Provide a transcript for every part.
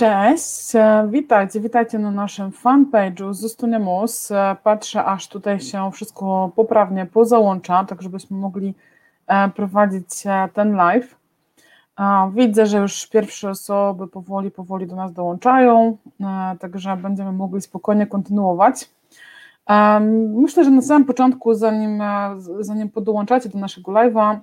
Cześć, e, witajcie, witajcie na naszym fanpage'u Zustunemus. E, patrzę, aż tutaj się wszystko poprawnie pozałącza, tak żebyśmy mogli e, prowadzić ten live. Widzę, że już pierwsze osoby powoli, powoli do nas dołączają, także będziemy mogli spokojnie kontynuować. Myślę, że na samym początku, zanim, zanim podłączacie do naszego live'a,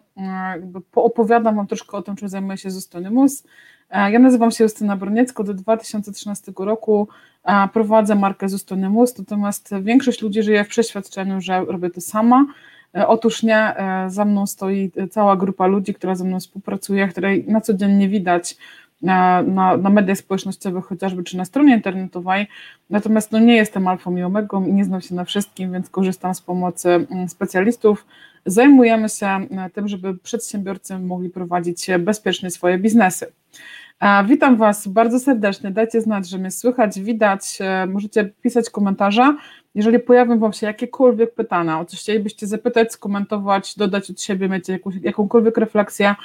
opowiadam Wam troszkę o tym, czym zajmuje się Zustunemus. E, ja nazywam się Justyna Broniecko, do 2013 roku e, prowadzę markę Zustonymus, natomiast większość ludzi żyje w przeświadczeniu, że robię to sama. E, otóż nie, za mną stoi cała grupa ludzi, która ze mną współpracuje, której na co dzień nie widać na, na, mediach społecznościowych chociażby, czy na stronie internetowej, natomiast no nie jestem alfą i omegą i nie znam się na wszystkim, więc korzystam z pomocy mm, specjalistów. Zajmujemy się tym, żeby przedsiębiorcy mogli prowadzić bezpiecznie swoje biznesy. Witam Was bardzo serdecznie. Dajcie znać, że mnie słychać, widać. E, możecie pisać komentarze. Jeżeli pojawią Wam się jakiekolwiek pytania, o coś chcielibyście zapytać, skomentować, dodać od siebie, mieć jakąś, jakąkolwiek refleksję, e,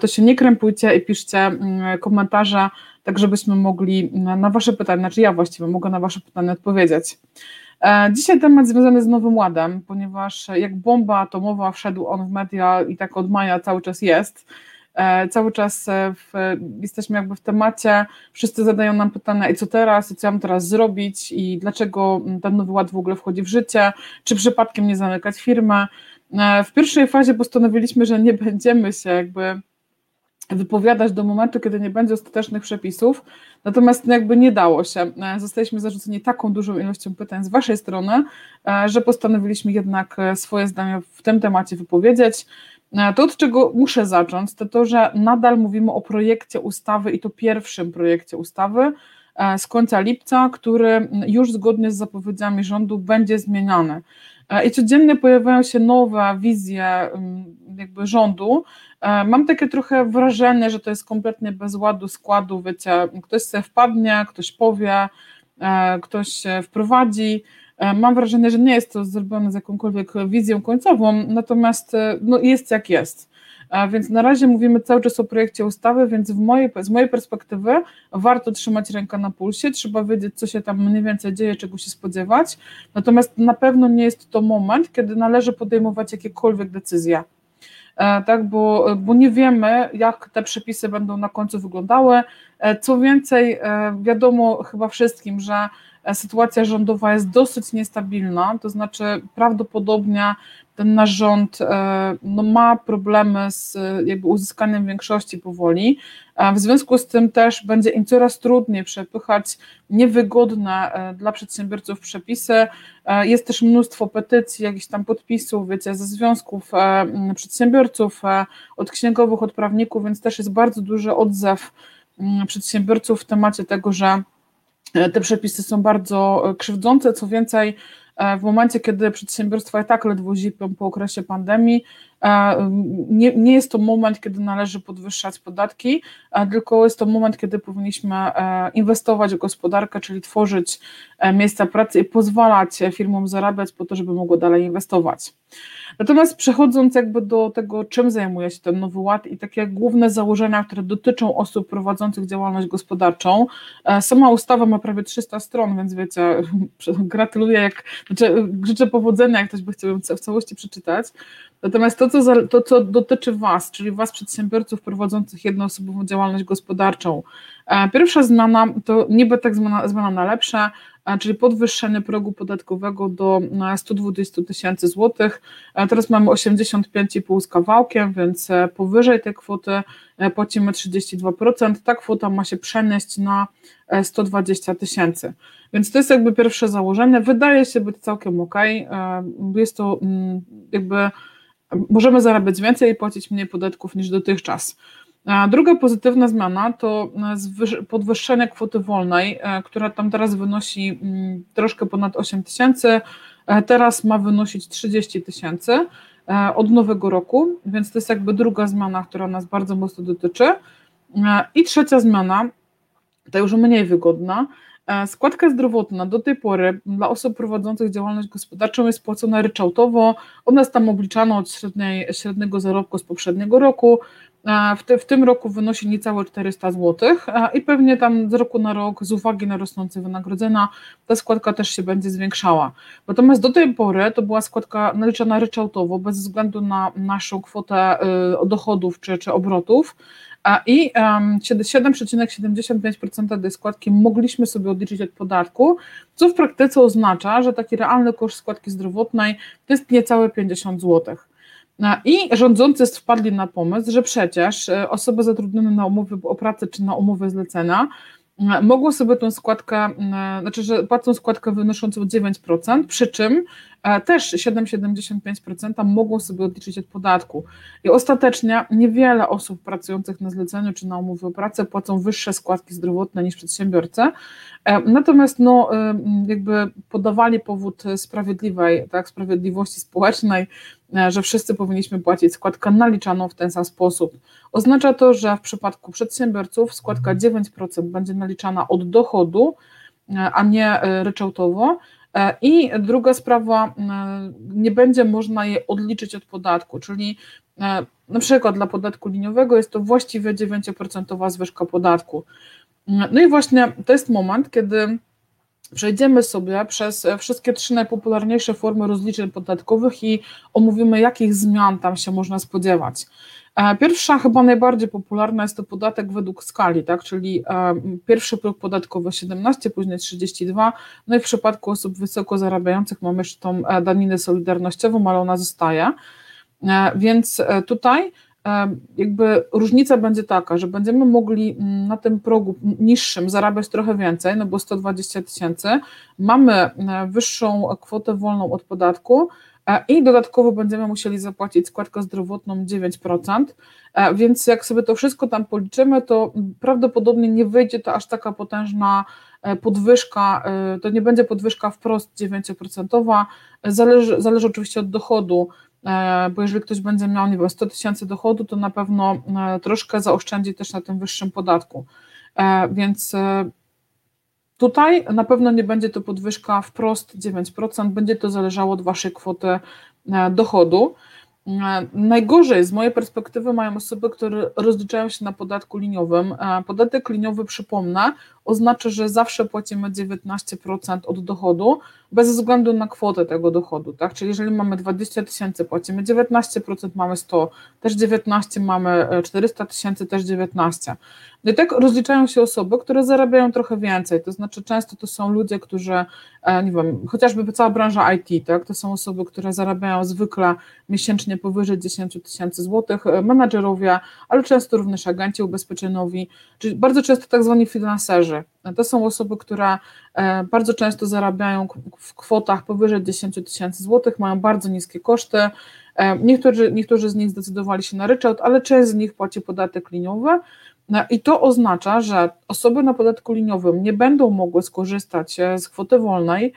to się nie krępujcie i piszcie mm, komentarze, tak żebyśmy mogli na Wasze pytania, znaczy ja właściwie mogę na Wasze pytania odpowiedzieć. E, dzisiaj temat związany z Nowym Ładem, ponieważ jak bomba atomowa wszedł on w media i tak od maja cały czas jest. E, cały czas e, w, jesteśmy jakby w temacie, wszyscy zadają nam pytania, i co teraz, i co mam teraz zrobić, i dlaczego ten nowy ład w ogóle wchodzi w życie, czy przypadkiem nie zamykać firmy. E, w pierwszej fazie postanowiliśmy, że nie będziemy się jakby wypowiadać do momentu, kiedy nie będzie ostatecznych przepisów, natomiast jakby nie dało się. Zostaliśmy zarzuceni taką dużą ilością pytań z Waszej strony, że postanowiliśmy jednak swoje zdanie w tym temacie wypowiedzieć. E, to, od czego muszę zacząć, to to, że nadal mówimy o projekcie ustawy i to pierwszym projekcie ustawy e, z końca lipca, który już zgodnie z zapowiedziami rządu będzie zmieniany. E, I codziennie pojawiają się nowe wizje mm, jakby rządu. Mam takie trochę wrażenie, że to jest kompletnie bez ładu, składu, wiecie, ktoś sobie wpadnie, ktoś powie, ktoś się wprowadzi, E, mam wrażenie, że nie jest to zrobione z jakąkolwiek wizją końcową, natomiast e, no, jest jak jest. E, więc na razie mówimy cały czas o projekcie ustawy, więc mojej, z mojej perspektywy warto trzymać rękę na pulsie, trzeba wiedzieć, co się tam mniej więcej dzieje, czego się spodziewać. Natomiast na pewno nie jest to moment, kiedy należy podejmować jakiekolwiek decyzje. Tak, bo, bo nie wiemy, jak te przepisy będą na końcu wyglądały. Co więcej, wiadomo chyba wszystkim, że sytuacja rządowa jest dosyć niestabilna, to znaczy prawdopodobnie ten nasz rząd e, no, ma problemy z jakby uzyskaniem większości powoli. W związku z tym też będzie im coraz trudniej przepychać niewygodne e, dla przedsiębiorców przepisy. E, jest też mnóstwo petycji, jakichś tam podpisów, wiecie, ze związków przedsiębiorców, od księgowych, od prawników, więc też jest bardzo duży odzew przedsiębiorców w temacie tego, że E, te przepisy są bardzo e, krzywdzące. Co więcej, e, w momencie, kiedy przedsiębiorstwa i tak ledwo zipią po okresie pandemii, nie, nie jest to moment, kiedy należy podwyższać podatki, tylko jest to moment, kiedy powinniśmy inwestować w gospodarkę, czyli tworzyć miejsca pracy i pozwalać firmom zarabiać po to, żeby mogły dalej inwestować. Natomiast przechodząc jakby do tego, czym zajmuje się ten Nowy Ład i takie główne założenia, które dotyczą osób prowadzących działalność gospodarczą. E, sama ustawa ma prawie 300 stron, więc wiecie, gratuluję, jak, znaczy, życzę powodzenia, jak ktoś by chciał w całości przeczytać. Natomiast to co, za, to, co dotyczy Was, czyli Was, przedsiębiorców prowadzących jednoosobową działalność gospodarczą, e, pierwsza zmiana to niby tak zmiana, zmiana na lepsze, czyli podwyższenie progu podatkowego do 120 tysięcy złotych. Teraz mamy 85,5 z kawałkiem, więc e, powyżej tej kwoty e, płacimy 32%. Ta kwota ma się przenieść na 120 e, tysięcy. Więc to jest jakby pierwsze założenie. Wydaje się być całkiem ok. Jest to mm, jakby możemy zarabiać więcej i płacić mniej podatków niż dotychczas. Druga pozytywna zmiana to e, podwyższenie kwoty wolnej, e, która tam teraz wynosi mm, troszkę ponad 8 tysięcy, e, teraz ma wynosić 30 tysięcy od nowego roku, więc to jest jakby druga zmiana, która nas bardzo mocno dotyczy. I trzecia zmiana, ta już mniej wygodna, składka zdrowotna do tej pory dla osób prowadzących działalność gospodarczą jest płacona ryczałtowo. Ona jest tam obliczana od średniej, średniego zarobku z poprzedniego roku. E, w, te, w, tym roku wynosi niecałe 400 zł e, i pewnie tam z roku na rok, z uwagi na rosnące wynagrodzenia, ta składka też się będzie zwiększała. Natomiast do tej pory to była składka naliczana ryczałtowo, bez względu na naszą kwotę dochodów czy, czy obrotów. I 7,75% tej składki mogliśmy sobie odliczyć od podatku, co w praktyce oznacza, że taki realny koszt składki zdrowotnej to jest niecałe 50 zł. I rządzący wpadli na pomysł, że przecież e, osoby zatrudnione na umowie o pracę czy na umowę zlecenia e, mogą sobie tą składkę, e, znaczy, że płacą składkę wynoszącą 9%, przy czym też 7,75% mogą sobie odliczyć od podatku. I ostatecznie niewiele osób pracujących na zleceniu czy na umowie o pracę płacą wyższe składki zdrowotne niż przedsiębiorcy. E, natomiast no, e, jakby podawali powód sprawiedliwej, tak, sprawiedliwości społecznej, że wszyscy powinniśmy płacić składkę naliczaną w ten sam sposób. Oznacza to, że w przypadku przedsiębiorców składka 9% będzie naliczana od dochodu, a nie ryczałtowo, E, I druga sprawa, e, nie będzie można je odliczyć od podatku, czyli e, na przykład dla podatku liniowego jest to właściwie 9% zwyżka podatku. No i właśnie to jest moment, kiedy przejdziemy sobie przez wszystkie trzy najpopularniejsze formy rozliczeń podatkowych i omówimy, jakich zmian tam się można spodziewać. E, pierwsza, chyba najbardziej popularna jest to podatek według skali, tak? czyli e, pierwszy próg podatkowy 17, później 32, no i w przypadku osób wysoko zarabiających mamy jeszcze tą e, daninę solidarnościową, ale ona zostaje. Więc tutaj jakby różnica będzie taka, że będziemy mogli mm, na tym progu niższym zarabiać trochę więcej, no bo 120 tysięcy, mamy wyższą kwotę wolną od podatku, E, i dodatkowo będziemy musieli zapłacić składkę zdrowotną 9%, e, więc jak sobie to wszystko tam policzymy, to prawdopodobnie nie wyjdzie to aż taka potężna e, podwyżka, to nie będzie podwyżka wprost 9%, zależy, zależy oczywiście od dochodu, bo jeżeli ktoś będzie miał, nie wiem, 100 tysięcy dochodu, to na pewno troszkę zaoszczędzi też na tym wyższym podatku, więc Tutaj na pewno nie będzie to podwyżka wprost 9%, będzie to zależało od Waszej kwoty e, dochodu. E, najgorzej z mojej perspektywy mają osoby, które rozliczają się na podatku liniowym. E, podatek liniowy, przypomnę, oznacza, że zawsze płacimy 19% od dochodu, bez względu na kwotę tego dochodu. Tak? Czyli jeżeli mamy 20 tysięcy, płacimy 19%, mamy 100, też 19, mamy 400 tysięcy, też 19. No i tak rozliczają się osoby, które zarabiają trochę więcej, to znaczy często to są ludzie, którzy, e, nie wiem, chociażby cała branża IT, tak, to są osoby, które zarabiają zwykle miesięcznie powyżej 10 tysięcy złotych, e, menadżerowie, ale często również agenci ubezpieczeniowi, czyli bardzo często tak zwani To są osoby, które e, bardzo często zarabiają w kwotach powyżej 10 tysięcy złotych, mają bardzo niskie koszty, Niektórzy, niektórzy z nich zdecydowali się na ryczałt, ale część z nich płaci podatek liniowy, no I to oznacza, że osoby na podatku liniowym nie będą mogły skorzystać e, z kwoty wolnej,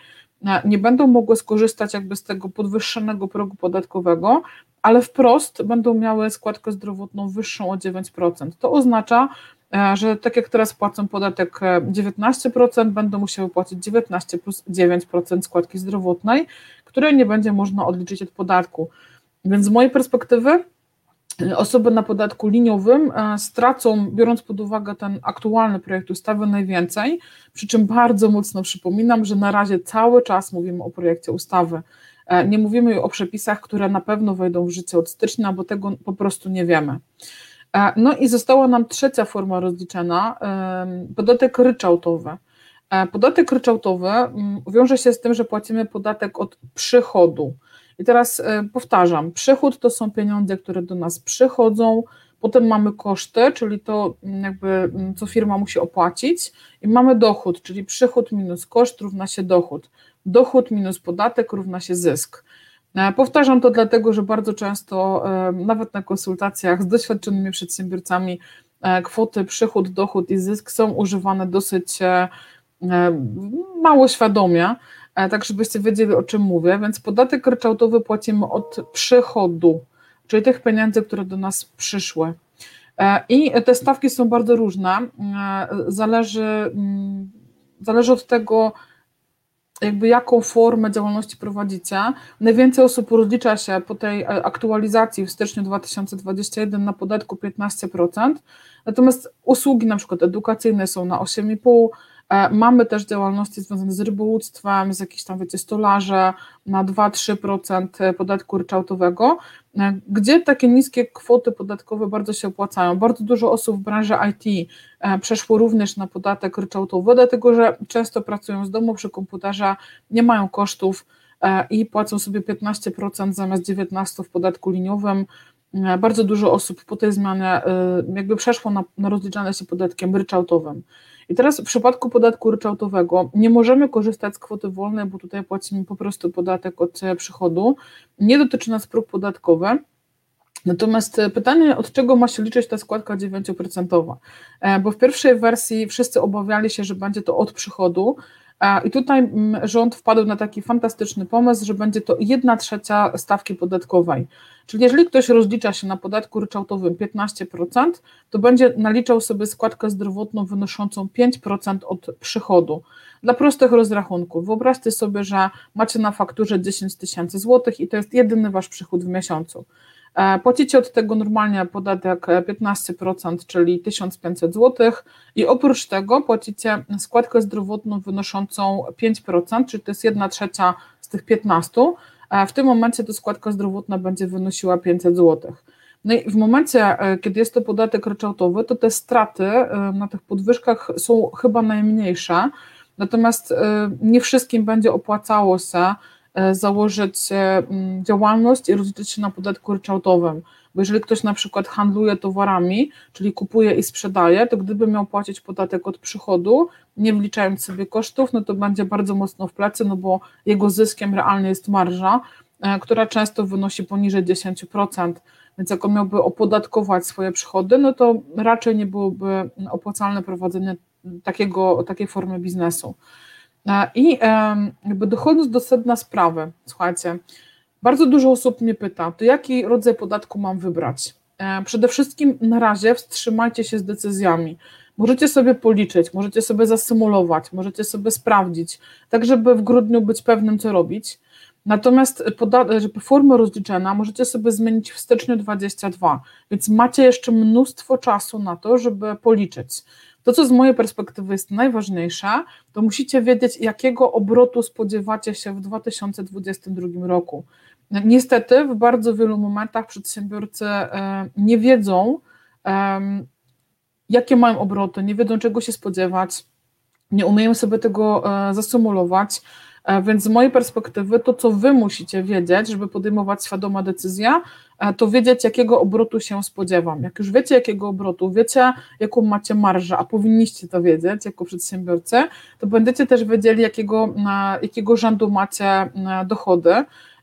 e, nie będą mogły skorzystać jakby z tego podwyższonego progu podatkowego, ale wprost będą miały składkę zdrowotną wyższą o 9%. To oznacza, e, że tak jak teraz płacą podatek 19%, będą musiały płacić 19 plus 9% składki zdrowotnej, której nie będzie można odliczyć od podatku. Więc z mojej perspektywy osoby na podatku liniowym e, stracą, biorąc pod uwagę ten aktualny projekt ustawy, najwięcej. Przy czym bardzo mocno przypominam, że na razie cały czas mówimy o projekcie ustawy. E, nie mówimy o przepisach, które na pewno wejdą w życie od stycznia, bo tego po prostu nie wiemy. E, no i została nam trzecia forma rozliczenia podatek ryczałtowy. Podatek ryczałtowy mm, wiąże się z tym, że płacimy podatek od przychodu. I teraz e, powtarzam, przychód to są pieniądze, które do nas przychodzą, potem mamy koszty, czyli to mm, jakby mm, co firma musi opłacić i mamy dochód, czyli przychód minus koszt równa się dochód. Dochód minus podatek równa się zysk. E, powtarzam to dlatego, że bardzo często, e, nawet na konsultacjach z doświadczonymi przedsiębiorcami, kwoty przychód, dochód i zysk są używane dosyć mało świadomie. E, tak żebyście wiedzieli o czym mówię, więc podatek ryczałtowy płacimy od przychodu, czyli tych pieniędzy, które do nas przyszły. E, I te stawki są bardzo różne, e, zależy zależy od tego, jakby jaką formę działalności prowadzicie. Najwięcej osób rozlicza się po tej e, aktualizacji w styczniu 2021 na podatku 15%, natomiast usługi na przykład edukacyjne są na 8,5%, E, mamy też działalności związane z rybołówstwem, z jakieś tam, wiecie, stolarze na 2-3% podatku ryczałtowego, e, gdzie takie niskie kwoty podatkowe bardzo się opłacają. Bardzo dużo osób w branży IT e, przeszło również na podatek ryczałtowy, dlatego że często pracują z domu przy komputerze, nie mają kosztów i płacą sobie 15% zamiast 19% w podatku liniowym. Bardzo dużo osób po tej zmianie jakby przeszło na, na rozliczanie się podatkiem ryczałtowym. I teraz w przypadku podatku ryczałtowego nie możemy korzystać z kwoty wolnej, bo tutaj płacimy po prostu podatek od przychodu. Nie dotyczy nas próg podatkowy. Natomiast pytanie, od czego ma się liczyć ta składka 9%? E, bo w pierwszej wersji wszyscy obawiali się, że będzie to od przychodu, i tutaj mm, rząd wpadł na taki fantastyczny pomysł, że będzie to 1 trzecia stawki podatkowej. Czyli jeżeli ktoś rozlicza się na podatku ryczałtowym 15%, to będzie naliczał sobie składkę zdrowotną wynoszącą 5% od przychodu. Dla prostych rozrachunków, wyobraźcie sobie, że macie na fakturze 10 tysięcy złotych i to jest jedyny wasz przychód w miesiącu. E, płacicie od tego normalnie podatek 15%, czyli 1500 zł i oprócz tego płacicie składkę zdrowotną wynoszącą 5%, czyli to jest 1 trzecia z tych 15. W tym momencie to składka zdrowotna będzie wynosiła 500 zł. No i w momencie, e, kiedy jest to podatek ryczałtowy, to te straty e, na tych podwyżkach są chyba najmniejsze, natomiast nie wszystkim będzie opłacało się E, założyć mm, działalność i rozliczyć się na podatku ryczałtowym. Bo jeżeli ktoś na przykład handluje towarami, czyli kupuje i sprzedaje, to gdyby miał płacić podatek od przychodu, nie wliczając sobie kosztów, no to będzie bardzo mocno w plecy, no bo jego zyskiem realnie jest marża, e, która często wynosi poniżej 10%. Więc jak on miałby opodatkować swoje przychody, no to raczej nie byłoby opłacalne prowadzenie takiego, takiej formy biznesu. E, I jakby dochodząc do sedna sprawy, słuchajcie, bardzo dużo osób mnie pyta, to jaki rodzaj podatku mam wybrać? E, przede wszystkim na razie wstrzymajcie się z decyzjami. Możecie sobie policzyć, możecie sobie zasymulować, możecie sobie sprawdzić, tak żeby w grudniu być pewnym, co robić. Natomiast formę rozliczenia możecie sobie zmienić w styczniu 22, więc macie jeszcze mnóstwo czasu na to, żeby policzyć. To, co z mojej perspektywy jest najważniejsze, to musicie wiedzieć, jakiego obrotu spodziewacie się w 2022 roku. Niestety, w bardzo wielu momentach przedsiębiorcy e, nie wiedzą, jakie mają obroty, nie wiedzą, czego się spodziewać, nie umieją sobie tego e, zasymulować. E, więc z mojej perspektywy to, co wy musicie wiedzieć, żeby podejmować świadoma decyzję, e, to wiedzieć, jakiego obrotu się spodziewam. Jak już wiecie, jakiego obrotu, wiecie, jaką macie marżę, a powinniście to wiedzieć jako przedsiębiorcy, to będziecie też wiedzieli, jakiego, jakiego rzędu macie dochody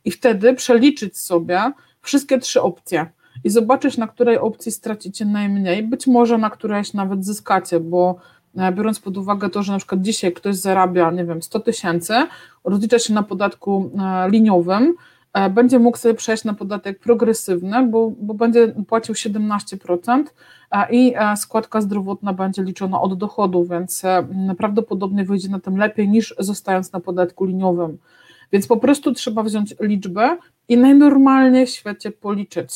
i wtedy przeliczyć sobie wszystkie trzy opcje i zobaczyć, na której opcji stracicie najmniej, być może na którejś nawet zyskacie, bo E, biorąc pod uwagę to, że na przykład dzisiaj ktoś zarabia, nie wiem, 100 tysięcy, rozlicza się na podatku e, liniowym, e, będzie mógł sobie przejść na podatek progresywny, bo, bo będzie płacił 17% i składka zdrowotna będzie liczona od dochodu, więc prawdopodobnie wyjdzie na tym lepiej niż zostając na podatku liniowym. Więc po prostu trzeba wziąć liczbę i najnormalniej w świecie policzyć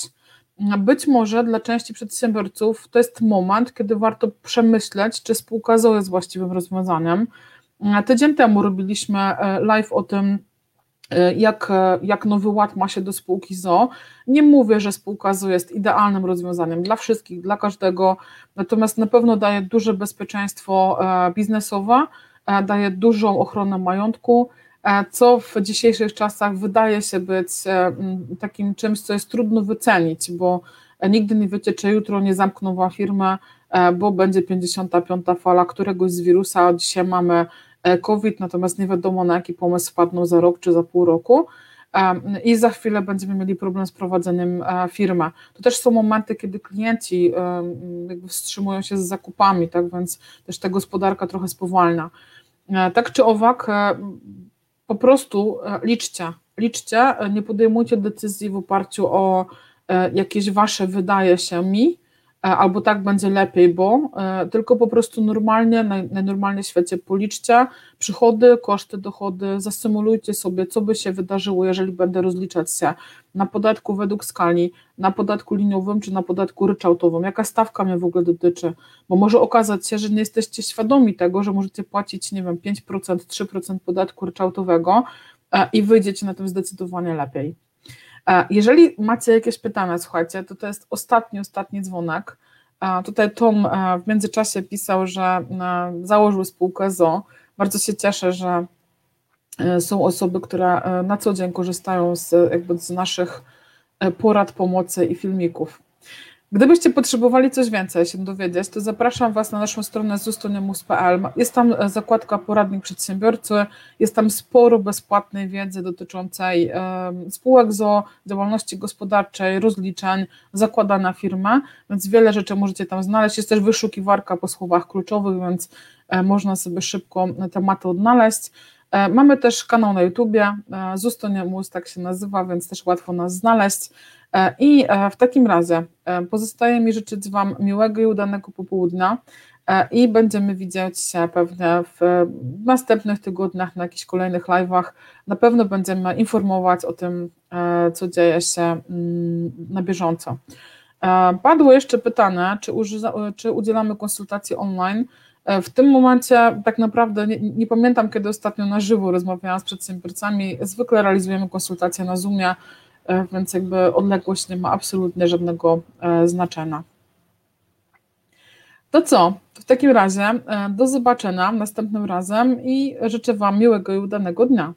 być może dla części przedsiębiorców to jest moment, kiedy warto przemyśleć, czy spółka ZO jest właściwym rozwiązaniem. Tydzień temu robiliśmy e, live o tym, e, jak, e, jak nowy ład ma się do spółki ZO. Nie mówię, że spółka ZO jest idealnym rozwiązaniem dla wszystkich, dla każdego, natomiast na pewno daje duże bezpieczeństwo biznesowe, daje dużą ochronę majątku, co w dzisiejszych czasach wydaje się być e, takim czymś, co jest trudno wycenić, bo nigdy nie wiecie, czy jutro nie zamkną wam firmę, e, bo będzie 55. fala któregoś z wirusa, dzisiaj mamy COVID, natomiast nie wiadomo na jaki pomysł wpadną za rok czy za pół roku i za chwilę będziemy mieli problem z prowadzeniem firmy. To też są momenty, kiedy klienci jakby wstrzymują się z zakupami, tak więc też ta gospodarka trochę spowalnia. Tak czy owak, po prostu e, liczcie, liczcie, e, nie podejmujcie decyzji w oparciu o e, jakieś wasze wydaje się mi, albo tak będzie lepiej, bo tylko po prostu normalnie, najnormalniej w świecie policzcie przychody, koszty, dochody, zasymulujcie sobie, co by się wydarzyło, jeżeli będę rozliczać się na podatku według skali, na podatku liniowym czy na podatku ryczałtowym, jaka stawka mnie w ogóle dotyczy, bo może okazać się, że nie jesteście świadomi tego, że możecie płacić, nie wiem, 5%, 3% podatku ryczałtowego i wyjdziecie na tym zdecydowanie lepiej. Jeżeli macie jakieś pytania, słuchajcie, to to jest ostatni, ostatni dzwonek. Tutaj Tom w międzyczasie pisał, że założył spółkę ZO. Bardzo się cieszę, że są osoby, które na co dzień korzystają z, jakby z naszych porad, pomocy i filmików. Gdybyście potrzebowali coś więcej się dowiedzieć, to zapraszam Was na naszą stronę zustoniamus.pl. Jest tam e, zakładka poradnik przedsiębiorcy, jest tam sporo bezpłatnej wiedzy dotyczącej spółek ZO, działalności gospodarczej, rozliczeń, zakładania firmy, więc wiele rzeczy możecie tam znaleźć. Jest też wyszukiwarka po słowach kluczowych, więc e, można sobie szybko tematy odnaleźć. E, mamy też kanał na YouTubie, Zustoniamus tak się nazywa, więc też łatwo nas znaleźć. E, I e, w takim razie e, pozostaje mi życzyć Wam miłego i udanego popołudnia i będziemy widzieć się pewnie w następnych tygodniach na jakichś kolejnych live'ach. Na pewno będziemy informować o tym, co dzieje się mm, na bieżąco. Padło jeszcze pytanie, czy udzielamy konsultacji online. W tym momencie tak naprawdę nie, nie, pamiętam, kiedy ostatnio na żywo rozmawiałam z przedsiębiorcami. Zwykle realizujemy konsultacje na Zoomie E, więc jakby odległość nie ma absolutnie żadnego e, znaczenia. To co? W takim razie e, do zobaczenia następnym razem i życzę Wam miłego i udanego dnia.